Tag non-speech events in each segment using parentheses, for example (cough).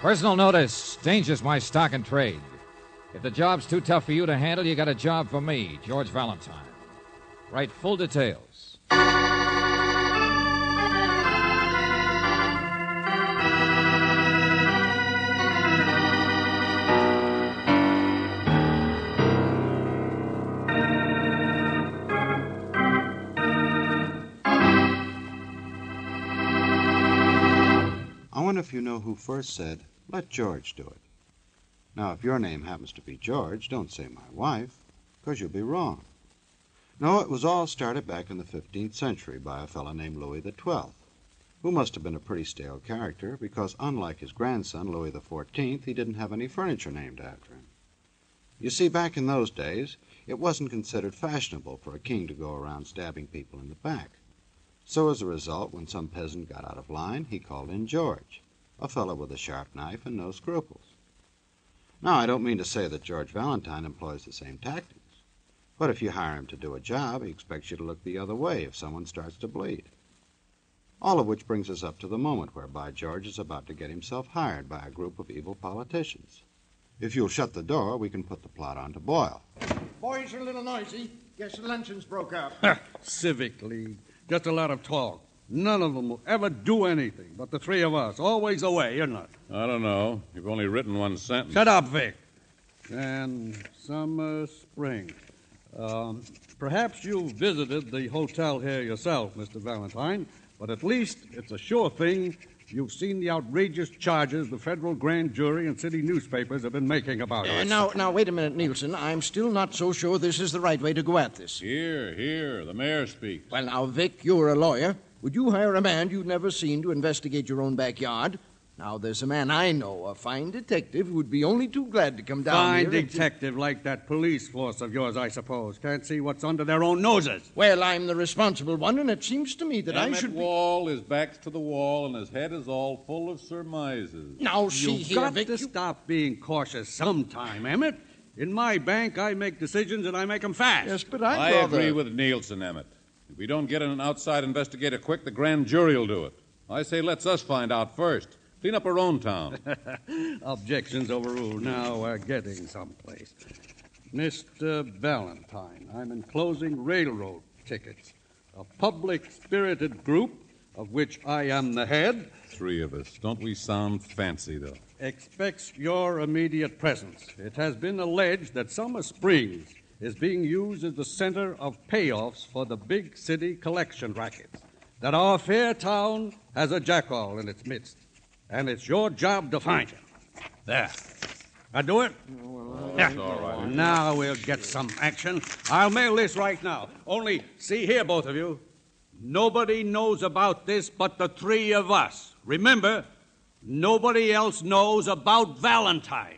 Personal notice danger's my stock and trade. If the job's too tough for you to handle, you got a job for me, George Valentine. Write full details. If you know who first said, let George do it. Now, if your name happens to be George, don't say my wife, because you'll be wrong. No, it was all started back in the 15th century by a fellow named Louis XII, who must have been a pretty stale character, because unlike his grandson, Louis XIV, he didn't have any furniture named after him. You see, back in those days, it wasn't considered fashionable for a king to go around stabbing people in the back. So as a result, when some peasant got out of line, he called in George, a fellow with a sharp knife and no scruples. Now, I don't mean to say that George Valentine employs the same tactics, but if you hire him to do a job, he expects you to look the other way if someone starts to bleed. All of which brings us up to the moment whereby George is about to get himself hired by a group of evil politicians. If you'll shut the door, we can put the plot on to boil. Boys are a little noisy. Guess the luncheon's broke up. (laughs) Civic League. Just a lot of talk. None of them will ever do anything, but the three of us, always away, isn't it? I don't know. You've only written one sentence. Shut up, Vic. And Summer Spring. Um, perhaps you visited the hotel here yourself, Mr. Valentine, but at least it's a sure thing you've seen the outrageous charges the federal grand jury and city newspapers have been making about Uh, us. now, now, wait a minute, Nielsen. I'm still not so sure this is the right way to go at this. Here, here, the mayor speaks. Well, now, Vic, you're a lawyer. Would you hire a man you'd never seen to investigate your own backyard? Now, there's a man I know, a fine detective, who'd be only too glad to come down Fine here. and- detective like that police force of yours, I suppose. Can't see what's under their own noses. Well, I'm the responsible one, and it seems to me that I Emmett should be. Wall, his back's to the wall, and his head is all full of surmises. Now, see You've here, got Vic. to you- stop being cautious sometime, Emmett. In my bank, I make decisions and I make them fast. Yes, but I'd I rather- agree with Nielsen, Emmett. If we don't get an outside investigator quick, the grand jury will do it. I say let's us find out first. Clean up our own town. (laughs) Objections overruled. Now we're getting someplace. Mr. Valentine, I'm enclosing railroad tickets. A public spirited group, of which I am the head, Three of us. Don't we sound fancy, though? expects your immediate presence. It has been alleged that Summer Springs is being used as the center of payoffs for the big city collection rackets. That our fair town has a jackal in its midst. And it's your job to find him. There. I do it? Now we'll get some action. I'll mail this right now. Only see here, both of you. Nobody knows about this but the three of us. Remember, nobody else knows about Valentine.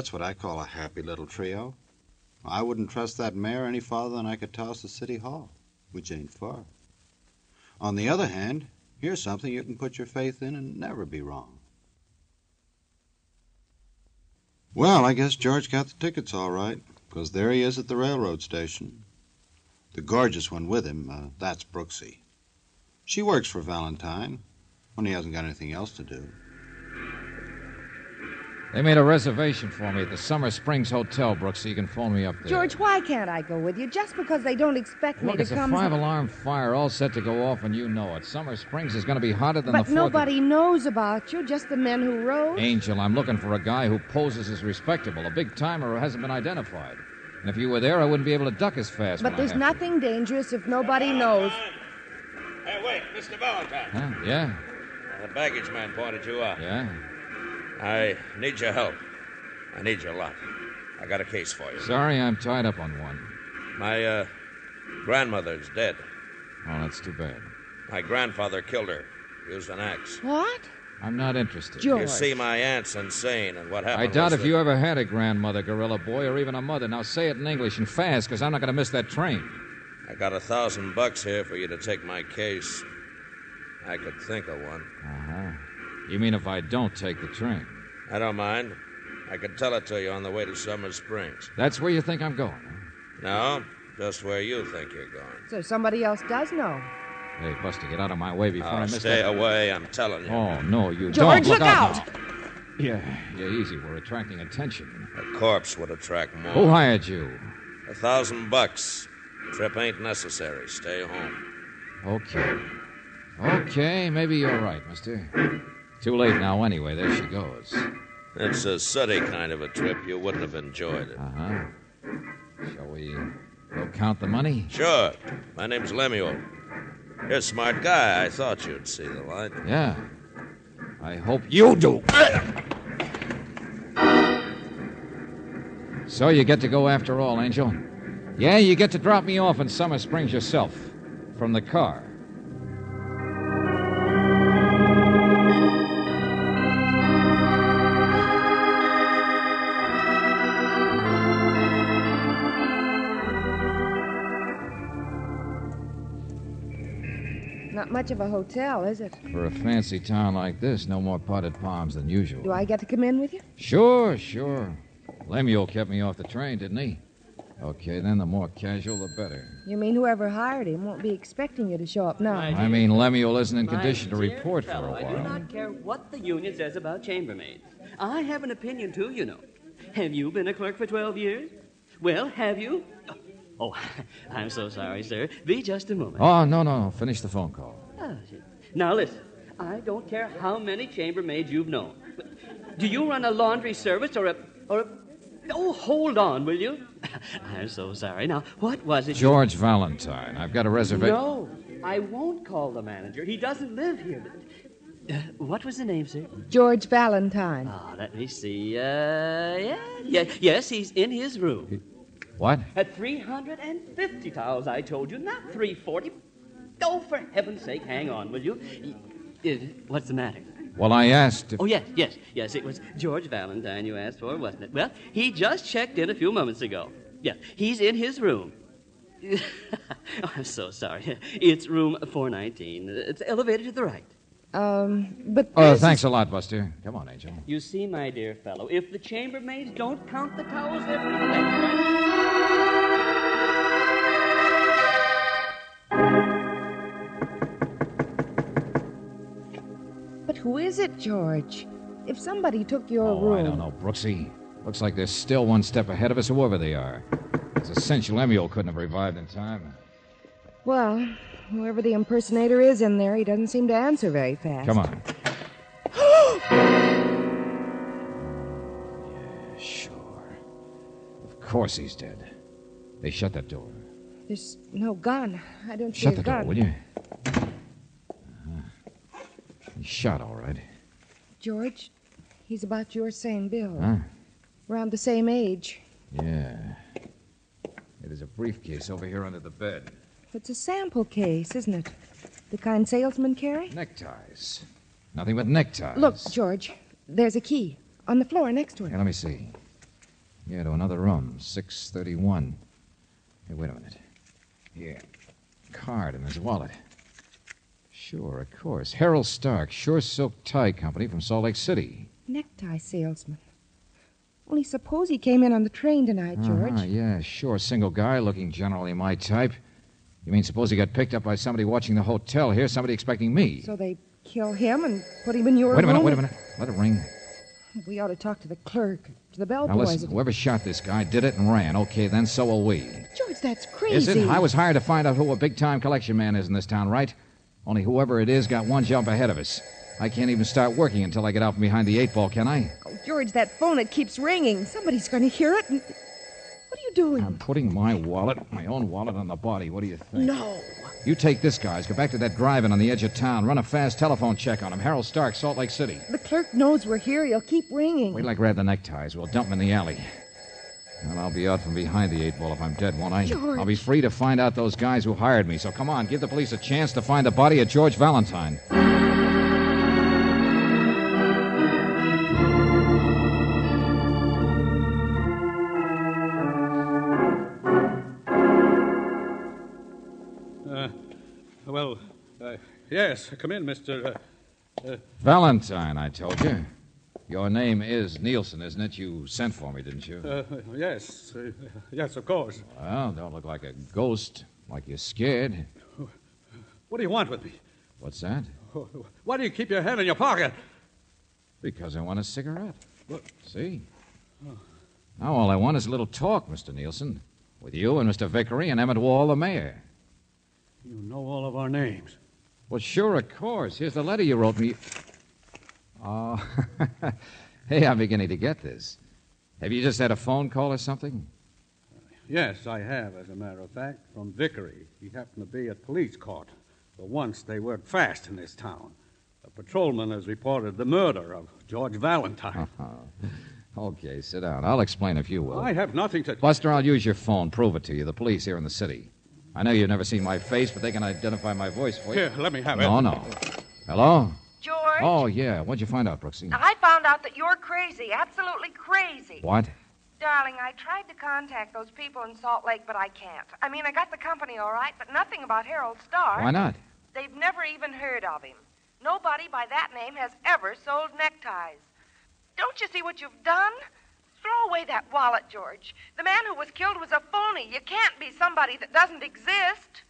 That's what I call a happy little trio. I wouldn't trust that mayor any farther than I could toss the city hall, which ain't far. On the other hand, here's something you can put your faith in and never be wrong. Well, I guess George got the tickets all right, because there he is at the railroad station. The gorgeous one with him, uh, that's Brooksy. She works for Valentine when he hasn't got anything else to do. They made a reservation for me at the Summer Springs Hotel, Brooks, so you can phone me up there. George, why can't I go with you? Just because they don't expect me Look, to it's a come. five alarm fire all set to go off, and you know it. Summer Springs is going to be hotter than but the 4th. nobody knows about you, just the men who rode. Angel, I'm looking for a guy who poses as respectable, a big timer who hasn't been identified. And if you were there, I wouldn't be able to duck as fast. But when I there's have nothing dangerous if nobody knows. Hey, wait, Mr. Valentine. Huh? Yeah. The baggage man pointed you out. Yeah? I need your help. I need you a lot. I got a case for you. Sorry, I'm tied up on one. My uh, grandmother's dead. Oh, that's too bad. My grandfather killed her. Used an axe. What? I'm not interested. George. You see, my aunt's insane, and what happened? I doubt was if that- you ever had a grandmother, Gorilla Boy, or even a mother. Now say it in English and fast, because I'm not going to miss that train. I got a thousand bucks here for you to take my case. I could think of one. Uh huh. You mean if I don't take the train? I don't mind. I can tell it to you on the way to Summer Springs. That's where you think I'm going? huh? No, just where you think you're going. So somebody else does know. Hey, Buster, get out of my way before I Oh, miss stay that. away, I'm telling you. Oh, no, you George, don't. George, look out! out! Yeah, yeah, easy. We're attracting attention. A corpse would attract more. Who hired you? A thousand bucks. Trip ain't necessary. Stay home. Okay. Okay, maybe you're right, mister. Too late now, anyway. There she goes. It's a sooty kind of a trip. You wouldn't have enjoyed it. Uh huh. Shall we go count the money? Sure. My name's Lemuel. You're a smart guy. I thought you'd see the light. Yeah. I hope you do. So you get to go after all, Angel. Yeah, you get to drop me off in Summer Springs yourself. From the car. Not much of a hotel, is it? For a fancy town like this, no more potted palms than usual. Do I get to come in with you? Sure, sure. Lemuel kept me off the train, didn't he? Okay, then the more casual, the better. You mean whoever hired him won't be expecting you to show up now? I mean, Lemuel isn't in condition to dear report for a while. I do not care what the union says about chambermaids. I have an opinion, too, you know. Have you been a clerk for 12 years? Well, have you? Oh, (laughs) I'm so sorry, sir. Be just a moment. Oh, no, no, no. Finish the phone call. Now, listen. I don't care how many chambermaids you've known. Do you run a laundry service or a. or a. Oh, hold on, will you? (laughs) I'm so sorry. Now, what was it? you- George Valentine. I've got a reservation. No, I won't call the manager. He doesn't live here. Uh, what was the name, sir? George Valentine. Ah, let me see. Uh, yeah, yeah, yes, he's in his room. What? At 350 towels, I told you, not 340. Oh, for heaven's sake, hang on, will you? Y- what's the matter? Well, I asked if. Oh, yes, yes, yes, it was George Valentine you asked for, wasn't it? Well, he just checked in a few moments ago. Yes, he's in his room. oh, (laughs) I'm so sorry. It's room 419. It's the elevator to the right. Um, but. Oh, this thanks a lot, Buster. Come on, Angel. You see, my dear fellow, if the chambermaids don't count the towels, they're free is it, George? If somebody took your Oh, room. I don't know, Brooksy. Looks like they're still one step ahead of us, whoever they are. It's cinch Lemuel couldn't have revived in time. Well, whoever the impersonator is in there, he doesn't seem to answer very fast. Come on. (gasps) yeah, sure. Of course he's dead. They shut that door. There's no gun. I don't see Shut a the gun. door, will you? Shot, all right. George, he's about your same build. Huh? Around the same age. Yeah. There's a briefcase over here under the bed. It's a sample case, isn't it? The kind salesmen carry? Neckties. Nothing but neckties. Look, George, there's a key on the floor next to it. let me see. Yeah, to another room, 631. Hey, wait a minute. Here. Card in his wallet. Sure, of course. Harold Stark, Sure Silk Tie Company from Salt Lake City. Necktie salesman. Only suppose he came in on the train tonight, George. Uh-huh, yeah, sure. Single guy, looking generally my type. You mean suppose he got picked up by somebody watching the hotel here, somebody expecting me? So they kill him and put him in your room? wait a minute, room? wait a minute. Let it ring. We ought to talk to the clerk, to the bellboys. Now listen, whoever shot this guy did it and ran. Okay, then so will we. George, that's crazy. Is it? I was hired to find out who a big time collection man is in this town, right? Only whoever it is got one jump ahead of us. I can't even start working until I get out from behind the eight ball, can I? Oh, George, that phone, it keeps ringing. Somebody's going to hear it. And... What are you doing? I'm putting my wallet, my own wallet, on the body. What do you think? No. You take this, guys. Go back to that drive-in on the edge of town. Run a fast telephone check on him. Harold Stark, Salt Lake City. The clerk knows we're here. He'll keep ringing. Wait till I grab the neckties. We'll dump 'em in the alley. Well, I'll be out from behind the eight ball if I'm dead, won't I? George. I'll be free to find out those guys who hired me. So come on, give the police a chance to find the body of George Valentine. Uh, well, uh, yes, come in, Mr. Uh, Valentine, I told you. Your name is Nielsen, isn't it? You sent for me, didn't you? uh, yes, uh, yes, of course. Well, don't look like a ghost, like you're scared. What do you want with me? What's that? Why do you keep your hand in your pocket? Because I want a cigarette. See? Now all I want is a little talk, Mr. Nielsen. With you and Mr. Vickery and Emmett Wall, the mayor. You know all of our names. Well, sure, of course. Here's the letter you wrote me. Oh, (laughs) hey, I'm beginning to get this. Have you just had a phone call or something? Yes, I have, as a matter of fact, from Vickery. He happened to be at police court. For once, they work fast in this town. A patrolman has reported the murder of George Valentine. (laughs) Okay, sit down. I'll explain if you will. I have nothing to. Buster, I'll use your phone. Prove it to you. The police here in the city. I know you've never seen my face, but they can identify my voice for you. Here, let me have it. No, no. Hello? Oh, yeah. What'd you find out, Brooksy? I found out that you're crazy, absolutely crazy. What? Darling, I tried to contact those people in Salt Lake, but I can't. I mean, I got the company all right, but nothing about Harold Starr. Why not? They've never even heard of him. Nobody by that name has ever sold neckties. Don't you see what you've done? Throw away that wallet, George. The man who was killed was a phony. You can't be somebody that doesn't exist.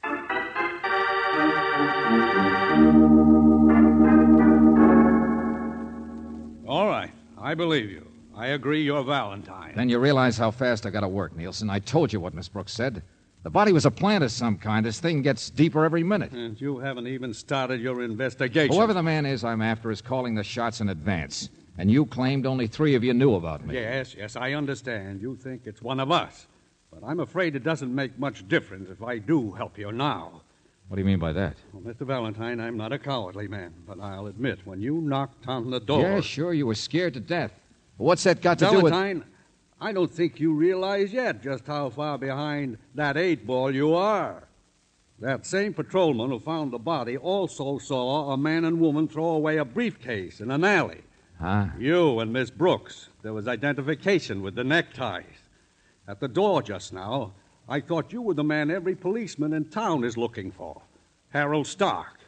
All right, I believe you. I agree you're Valentine. Then you realize how fast I gotta work, Nielsen. I told you what Miss Brooks said. The body was a plant of some kind. This thing gets deeper every minute. And you haven't even started your investigation. Whoever the man is I'm after is calling the shots in advance. And you claimed only three of you knew about me. Yes, yes, I understand. You think it's one of us. But I'm afraid it doesn't make much difference if I do help you now. What do you mean by that? Well, Mr. Valentine, I'm not a cowardly man, but I'll admit, when you knocked on the door. Yeah, sure, you were scared to death. But what's that got to do with. Valentine, I don't think you realize yet just how far behind that eight ball you are. That same patrolman who found the body also saw a man and woman throw away a briefcase in an alley. Huh? You and Miss Brooks. There was identification with the neckties. At the door just now, I thought you were the man every policeman in town is looking for Harold Stark.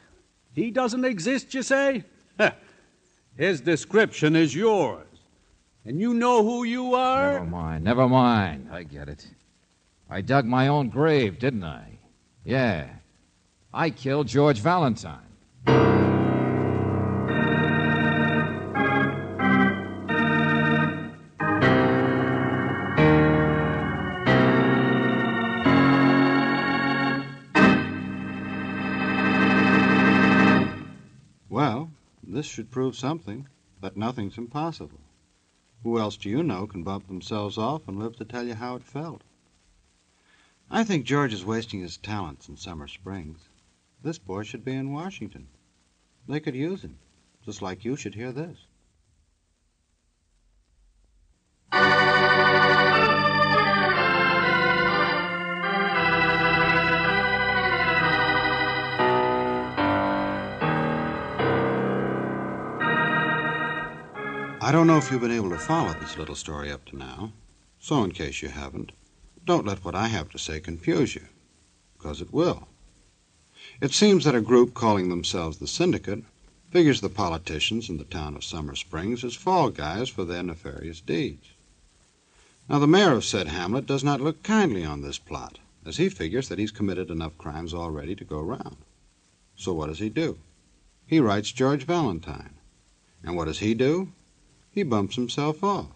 He doesn't exist, you say? His description is yours. And you know who you are? Never mind, never mind. I get it. I dug my own grave, didn't I? Yeah. I killed George Valentine. This should prove something, but nothing's impossible. Who else do you know can bump themselves off and live to tell you how it felt? I think George is wasting his talents in Summer Springs. This boy should be in Washington. They could use him, just like you should hear this. I don't know if you've been able to follow this little story up to now, so in case you haven't, don't let what I have to say confuse you, because it will. It seems that a group calling themselves the Syndicate figures the politicians in the town of Summer Springs as fall guys for their nefarious deeds. Now, the mayor of said hamlet does not look kindly on this plot, as he figures that he's committed enough crimes already to go round. So what does he do? He writes George Valentine. And what does he do? He bumps himself off,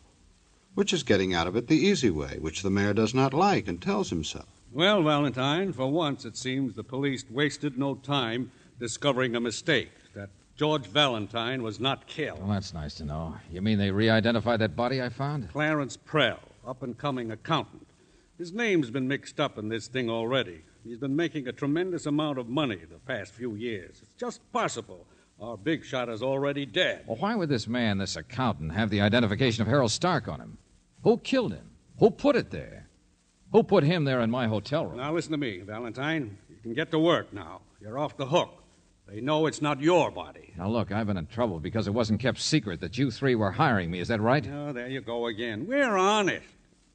which is getting out of it the easy way, which the mayor does not like and tells him so. Well, Valentine, for once it seems the police wasted no time discovering a mistake that George Valentine was not killed. Well, that's nice to know. You mean they re identified that body I found? Clarence Prell, up and coming accountant. His name's been mixed up in this thing already. He's been making a tremendous amount of money the past few years. It's just possible our big shot is already dead. Well, why would this man, this accountant, have the identification of Harold Stark on him? Who killed him? Who put it there? Who put him there in my hotel room? Now, listen to me, Valentine. You can get to work now. You're off the hook. They know it's not your body. Now, look, I've been in trouble because it wasn't kept secret that you three were hiring me. Is that right? Oh, there you go again. We're honest.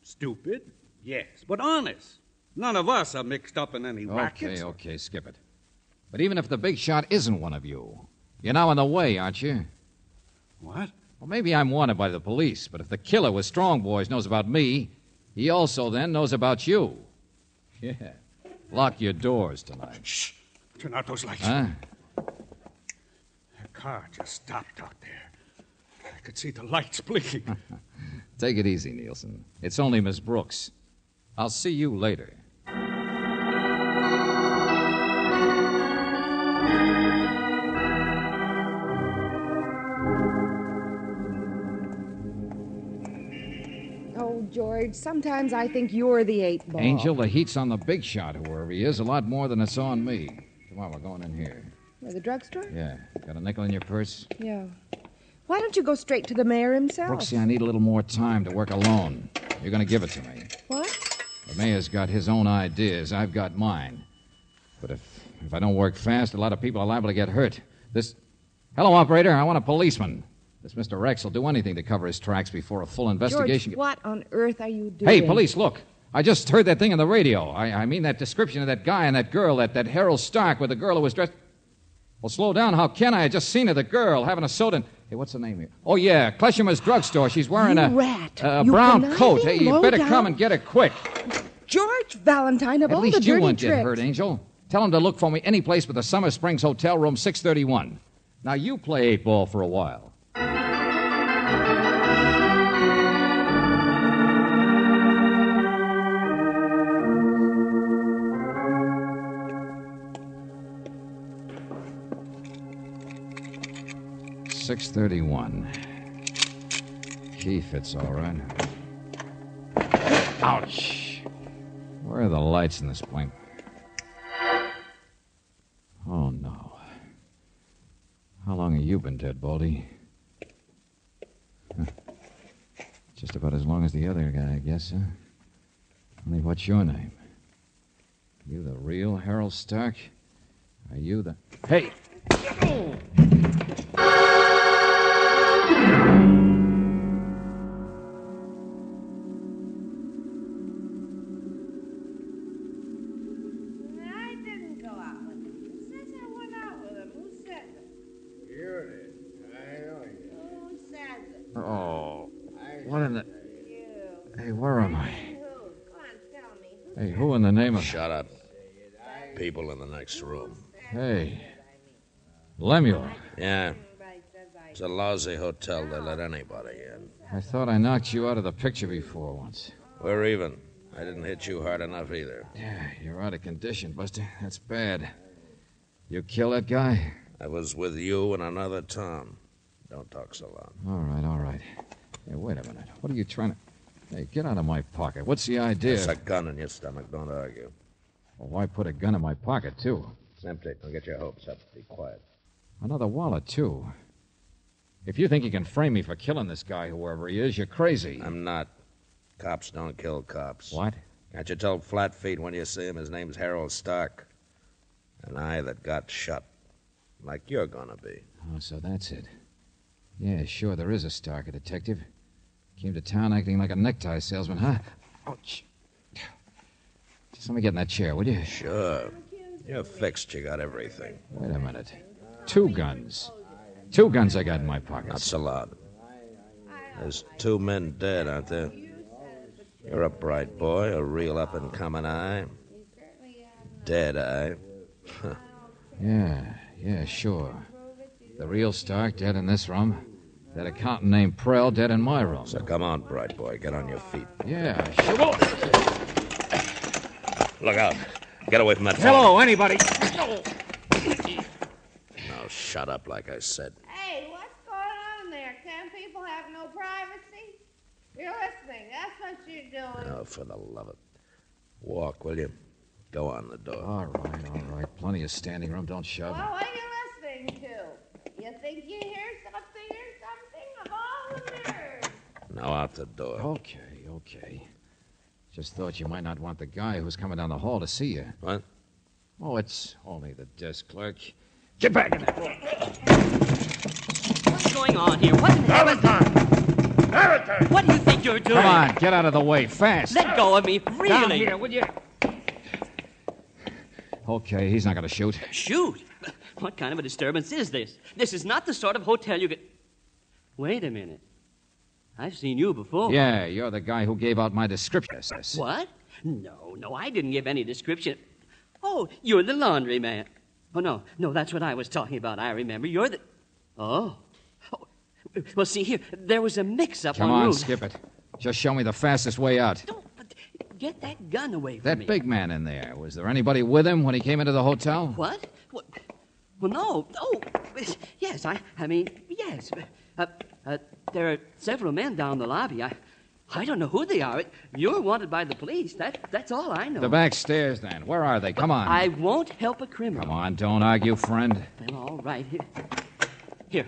Stupid? Yes, but honest. None of us are mixed up in any rackets. Okay, okay, skip it. But even if the big shot isn't one of you, you're now in the way, aren't you? What? Well, maybe I'm wanted by the police, but if the killer with Strong Boys knows about me, he also then knows about you. (laughs) Yeah. Lock your doors tonight. Shh. Turn out those lights. Huh? A car just stopped out there. I could see the lights blinking. (laughs) Take it easy, Nielsen. It's only Miss Brooks. I'll see you later. George, sometimes I think you're the eight ball. Angel, the heat's on the big shot, whoever he is, a lot more than it's on me. Come on, we're going in here. Where, the drugstore? Yeah. Got a nickel in your purse? Yeah. Why don't you go straight to the mayor himself? Brooksy, I need a little more time to work alone. You're going to give it to me. What? The mayor's got his own ideas. I've got mine. But if, if I don't work fast, a lot of people are liable to get hurt. This. Hello, operator. I want a policeman. This Mr. Rex will do anything to cover his tracks before a full investigation. George, what on earth are you doing? Hey, police, look. I just heard that thing on the radio. I, I mean that description of that guy and that girl, that, that Harold Stark with the girl who was dressed. Well, slow down. How can I? I just seen her, the girl, having a soda. And... Hey, what's the name here? Oh, yeah, Kleshimer's drugstore. She's wearing You a, rat. a You brown coat. Hey, you better low-down- come and get her quick. George Valentine of At all least the you dirty won't get hurt, Angel. Tell him to look for me any place but the Summer Springs Hotel, room 631. Now, you play eight ball for a while. Six thirty-one. Key fits all right. Ouch! Where are the lights in this place? Oh, no. How long have you been dead, Baldy? Just about as long as the other guy, I guess, huh? Only what's your name? You the real Harold Stark? Are you the. Hey! Shut up. People in the next room. Hey. Lemuel. Yeah. It's a lousy hotel. They let anybody in. I thought I knocked you out of the picture before once. We're even. I didn't hit you hard enough either. Yeah, you're out of condition, Buster. That's bad. You kill that guy? I was with you and another Tom. Don't talk so loud. All right, all right. Hey, wait a minute. What are you trying to. Hey, get out of my pocket. What's the idea? There's a gun in your stomach. Don't argue. Well, why put a gun in my pocket, too? It's empty. Don't get your hopes up. Be quiet. Another wallet, too. If you think you can frame me for killing this guy, whoever he is, you're crazy. I'm not. Cops don't kill cops. What? Can't you tell Flatfeet when you see him? His name's Harold Stark. An eye that got shut. Like you're gonna be. Oh, so that's it. Yeah, sure, there is a Stark, a detective. Came to town acting like a necktie salesman, huh? Ouch. Just let me get in that chair, will you? Sure. You're fixed. You got everything. Wait a minute. Two guns. Two guns I got in my pockets. Not so loud. There's two men dead, aren't there? You're a bright boy, a real up and coming eye. Dead eye. Yeah, yeah, sure. The real Stark dead in this room. That accountant named Prell dead in my room. So come on, bright boy. Get on your feet. Yeah, sure. Look out. Get away from that phone. Hello, anybody? No. Now shut up, like I said. Hey, what's going on there? Can people have no privacy? You're listening. That's what you're doing. Oh, for the love of... Walk, will you? Go on the door. All right, all right. Plenty of standing room. Don't shove. Well, what are you listening to? You think you hear something something? Of all the nerves. Now out the door. Okay, okay. Just thought you might not want the guy who's coming down the hall to see you. What? Oh, it's only the desk clerk. Get back in there. What's going on here? What in heaven's... What do you think you're doing? Come on, get out of the way, fast. Let go of me, really. Down here, will you? Okay, he's not going to shoot. Shoot! What kind of a disturbance is this? This is not the sort of hotel you could. Wait a minute. I've seen you before. Yeah, you're the guy who gave out my description. What? No, no, I didn't give any description. Oh, you're the laundry man. Oh, no, no, that's what I was talking about. I remember. You're the. Oh. oh. Well, see here, there was a mix up Come on on, route. skip it. Just show me the fastest way out. Don't get that gun away from That me. That big man in there, was there anybody with him when he came into the hotel? What? what? Well, no. Oh, yes. I. I mean, yes. Uh, uh, there are several men down the lobby. I. I don't know who they are. You're wanted by the police. That, that's all I know. The back stairs, then. Where are they? Come on. I won't help a criminal. Come on, don't argue, friend. Well, all right. Here, here,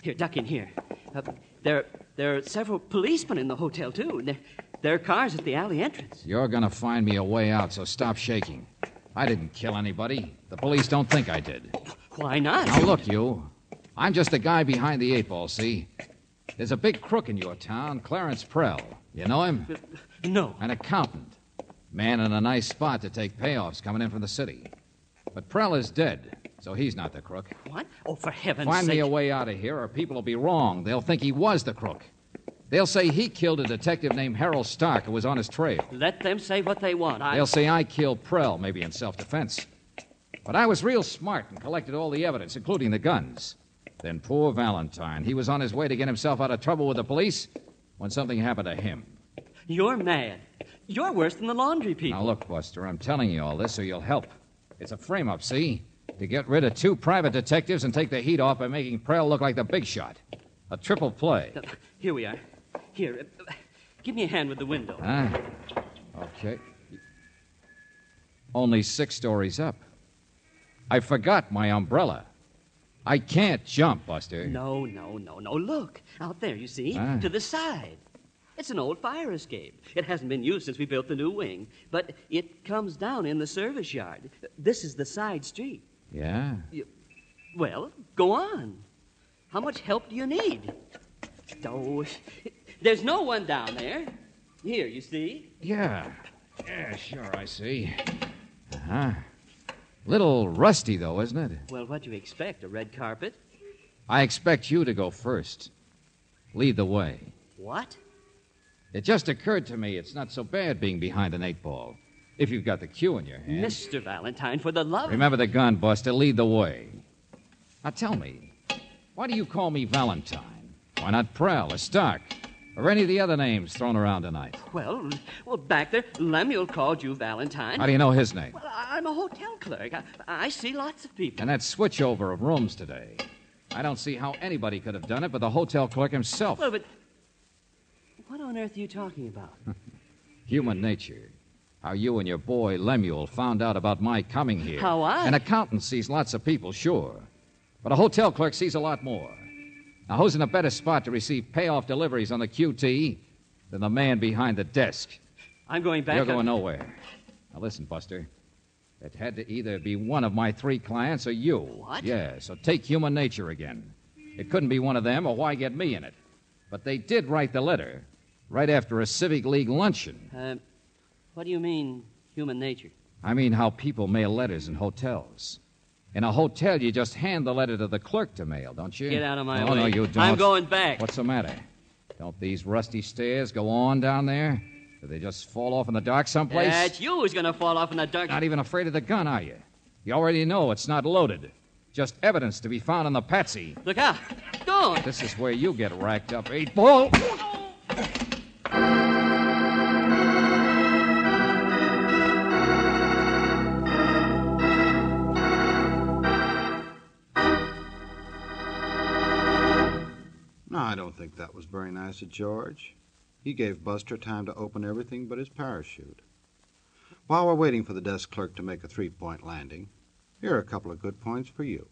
here duck in here. Uh, there, there are several policemen in the hotel too. There, there are cars at the alley entrance. You're gonna find me a way out, so stop shaking. I didn't kill anybody. The police don't think I did. Why not? Now, look, you. I'm just a guy behind the eight ball, see? There's a big crook in your town, Clarence Prell. You know him? No. An accountant. Man in a nice spot to take payoffs coming in from the city. But Prell is dead, so he's not the crook. What? Oh, for heaven's Find sake! me a way out of here, or people will be wrong. They'll think he was the crook. They'll say he killed a detective named Harold Stark who was on his trail. Let them say what they want. I... They'll say I killed Prell, maybe in self defense. But I was real smart and collected all the evidence, including the guns. Then poor Valentine, he was on his way to get himself out of trouble with the police when something happened to him. You're mad. You're worse than the laundry people. Now, look, Buster, I'm telling you all this so you'll help. It's a frame up, see? To get rid of two private detectives and take the heat off by making Prell look like the big shot. A triple play. Here we are. Here, uh, give me a hand with the window. Huh? Okay. Only six stories up. I forgot my umbrella. I can't jump, Buster. No, no, no, no. Look, out there, you see? Ah. To the side. It's an old fire escape. It hasn't been used since we built the new wing, but it comes down in the service yard. This is the side street. Yeah? You, well, go on. How much help do you need? Oh, (laughs) there's no one down there. Here, you see? Yeah. Yeah, sure, I see. Uh huh. Little rusty, though, isn't it? Well, what do you expect? A red carpet? I expect you to go first. Lead the way. What? It just occurred to me it's not so bad being behind an eight ball. If you've got the cue in your hand. Mr. Valentine, for the love of... Remember the gun, Buster. Lead the way. Now tell me, why do you call me Valentine? Why not Prell or Stark? Or any of the other names thrown around tonight? Well, well, back there, Lemuel called you Valentine. How do you know his name? Well, I'm a hotel clerk. I, I see lots of people. And that switchover of rooms today. I don't see how anybody could have done it but the hotel clerk himself. Well, but what on earth are you talking about? (laughs) Human nature. How you and your boy Lemuel found out about my coming here. How I? An accountant sees lots of people, sure. But a hotel clerk sees a lot more. Now, who's in a better spot to receive payoff deliveries on the QT than the man behind the desk? I'm going back. You're going nowhere. Now, listen, Buster. It had to either be one of my three clients or you. What? Yeah, so take human nature again. It couldn't be one of them, or why get me in it? But they did write the letter right after a Civic League luncheon. Uh, what do you mean, human nature? I mean, how people mail letters in hotels. In a hotel, you just hand the letter to the clerk to mail, don't you? Get out of my oh, no, way. No, you don't. I'm going back. What's the matter? Don't these rusty stairs go on down there? Do they just fall off in the dark someplace? That's you who's going to fall off in the dark. Not even afraid of the gun, are you? You already know it's not loaded. Just evidence to be found on the patsy. Look out. Don't. This is where you get racked up, eight ball. I don't think that was very nice of George. He gave Buster time to open everything but his parachute. While we're waiting for the desk clerk to make a three point landing, here are a couple of good points for you.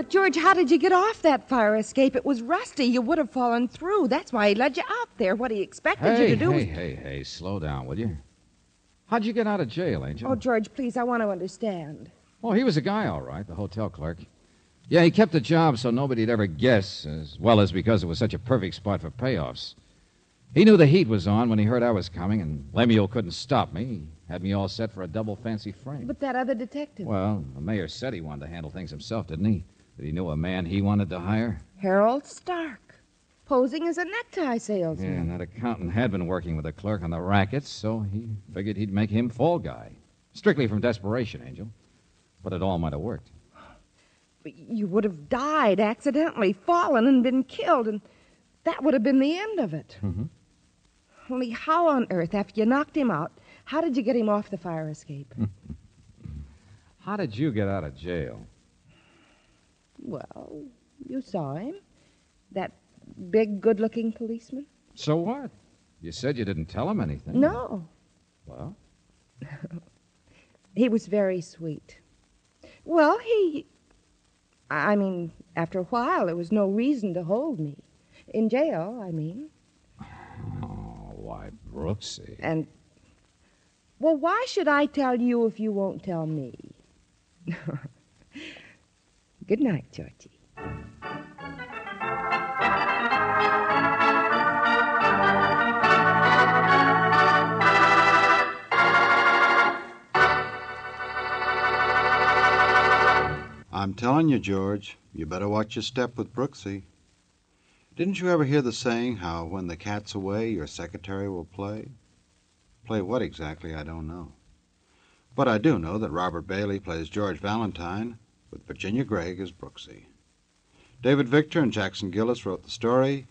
But, George, how did you get off that fire escape? It was rusty. You would have fallen through. That's why he led you out there. What he expected Hey, you to do hey, was. hey, hey, slow down, will you? How'd you get out of jail, Angel? Oh, George, please, I want to understand. Oh, he was a guy, all right, the hotel clerk. Yeah, he kept the job so nobody'd ever guess, as well as because it was such a perfect spot for payoffs. He knew the heat was on when he heard I was coming, and Lemuel couldn't stop me. He had me all set for a double fancy frame. But that other detective, Well, the mayor said he wanted to handle things himself, didn't he? That he knew a man he wanted to hire? Harold Stark, posing as a necktie Yeah, salesman. and that accountant had been working with the clerk on the rackets, so he figured he'd make him fall guy. Strictly from desperation, Angel. But it all might have worked. But You would have died accidentally, fallen, and been killed, and that would have been the end of it. Mm-hmm. Only how on earth, after you knocked him out, how did you get him off the fire escape? (laughs) How did you get out of jail? Well, you saw him. That big, good looking policeman? So what? You said you didn't tell him anything. No. Well, (laughs) He was very sweet. Well, he. I mean, after a while, there was no reason to hold me. In jail, I mean. oh, why, Brooksy. And. Well, why should I tell you if you won't tell me? (laughs) Good night, Georgie. I'm telling you, George, you better watch your step with Brooksy. Didn't you ever hear the saying how when the cat's away, your secretary will play? Play what exactly, I don't know. But I do know that Robert Bailey plays George Valentine with Virginia Gregg as Brooksy. David Victor and Jackson Gillis wrote the story,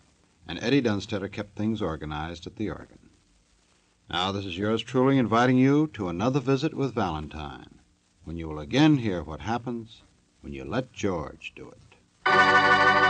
and Eddie Dunstedter kept things organized at the organ. Now, this is yours truly inviting you to another visit with Valentine, when you will again hear what happens when you let George do it.